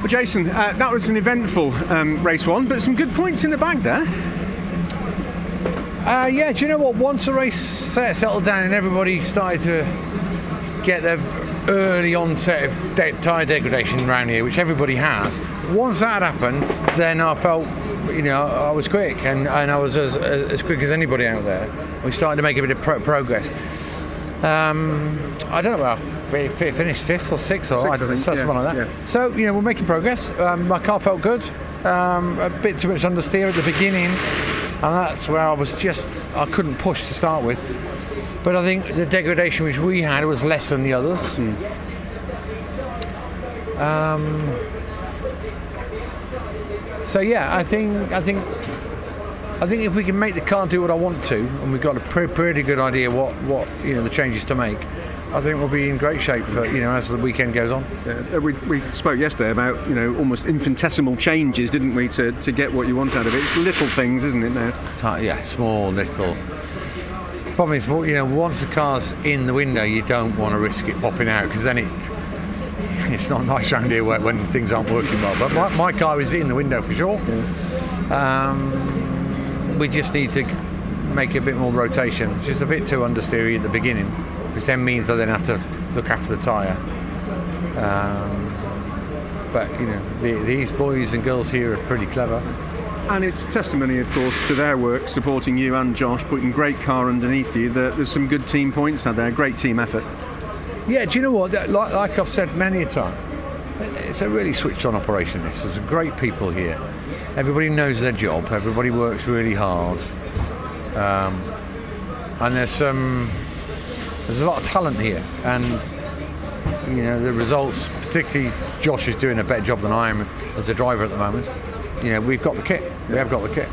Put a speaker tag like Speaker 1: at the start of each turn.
Speaker 1: Well, Jason, uh, that was an eventful um, race one, but some good points in the bag there.
Speaker 2: Uh, yeah, do you know what? Once the race set, settled down and everybody started to get their early onset of de- tyre degradation around here, which everybody has, once that happened, then I felt, you know, I was quick and, and I was as, as quick as anybody out there. We started to make a bit of pro- progress. Um, I don't know where I finished fifth or sixth or I don't know, something
Speaker 1: yeah,
Speaker 2: like that.
Speaker 1: yeah.
Speaker 2: So you know we're making progress. Um, my car felt good. Um, a bit too much understeer at the beginning, and that's where I was just I couldn't push to start with. But I think the degradation which we had was less than the others. Um, so yeah, I think I think I think if we can make the car do what I want to, and we've got a pre- pretty good idea what what you know the changes to make, I think we'll be in great shape for you know as the weekend goes on.
Speaker 1: Uh, we, we spoke yesterday about you know almost infinitesimal changes, didn't we, to, to get what you want out of it? It's little things, isn't it? Now,
Speaker 2: yeah, small little. The problem is, you know, once the car's in the window, you don't want to risk it popping out because then it. It's not nice around here when things aren't working well. But my, my car is in the window for sure. Um, we just need to make a bit more rotation. It's just a bit too understeery at the beginning, which then means I then have to look after the tyre. Um, but you know, the, these boys and girls here are pretty clever.
Speaker 1: and it's testimony, of course, to their work supporting you and Josh, putting great car underneath you. That there's some good team points out there, great team effort.
Speaker 2: Yeah, do you know what? Like, like I've said many a time, it's a really switched on operation. This there's great people here. Everybody knows their job. Everybody works really hard, um, and there's some there's a lot of talent here. And you know the results, particularly Josh is doing a better job than I am as a driver at the moment. You know we've got the kit. We have got the kit.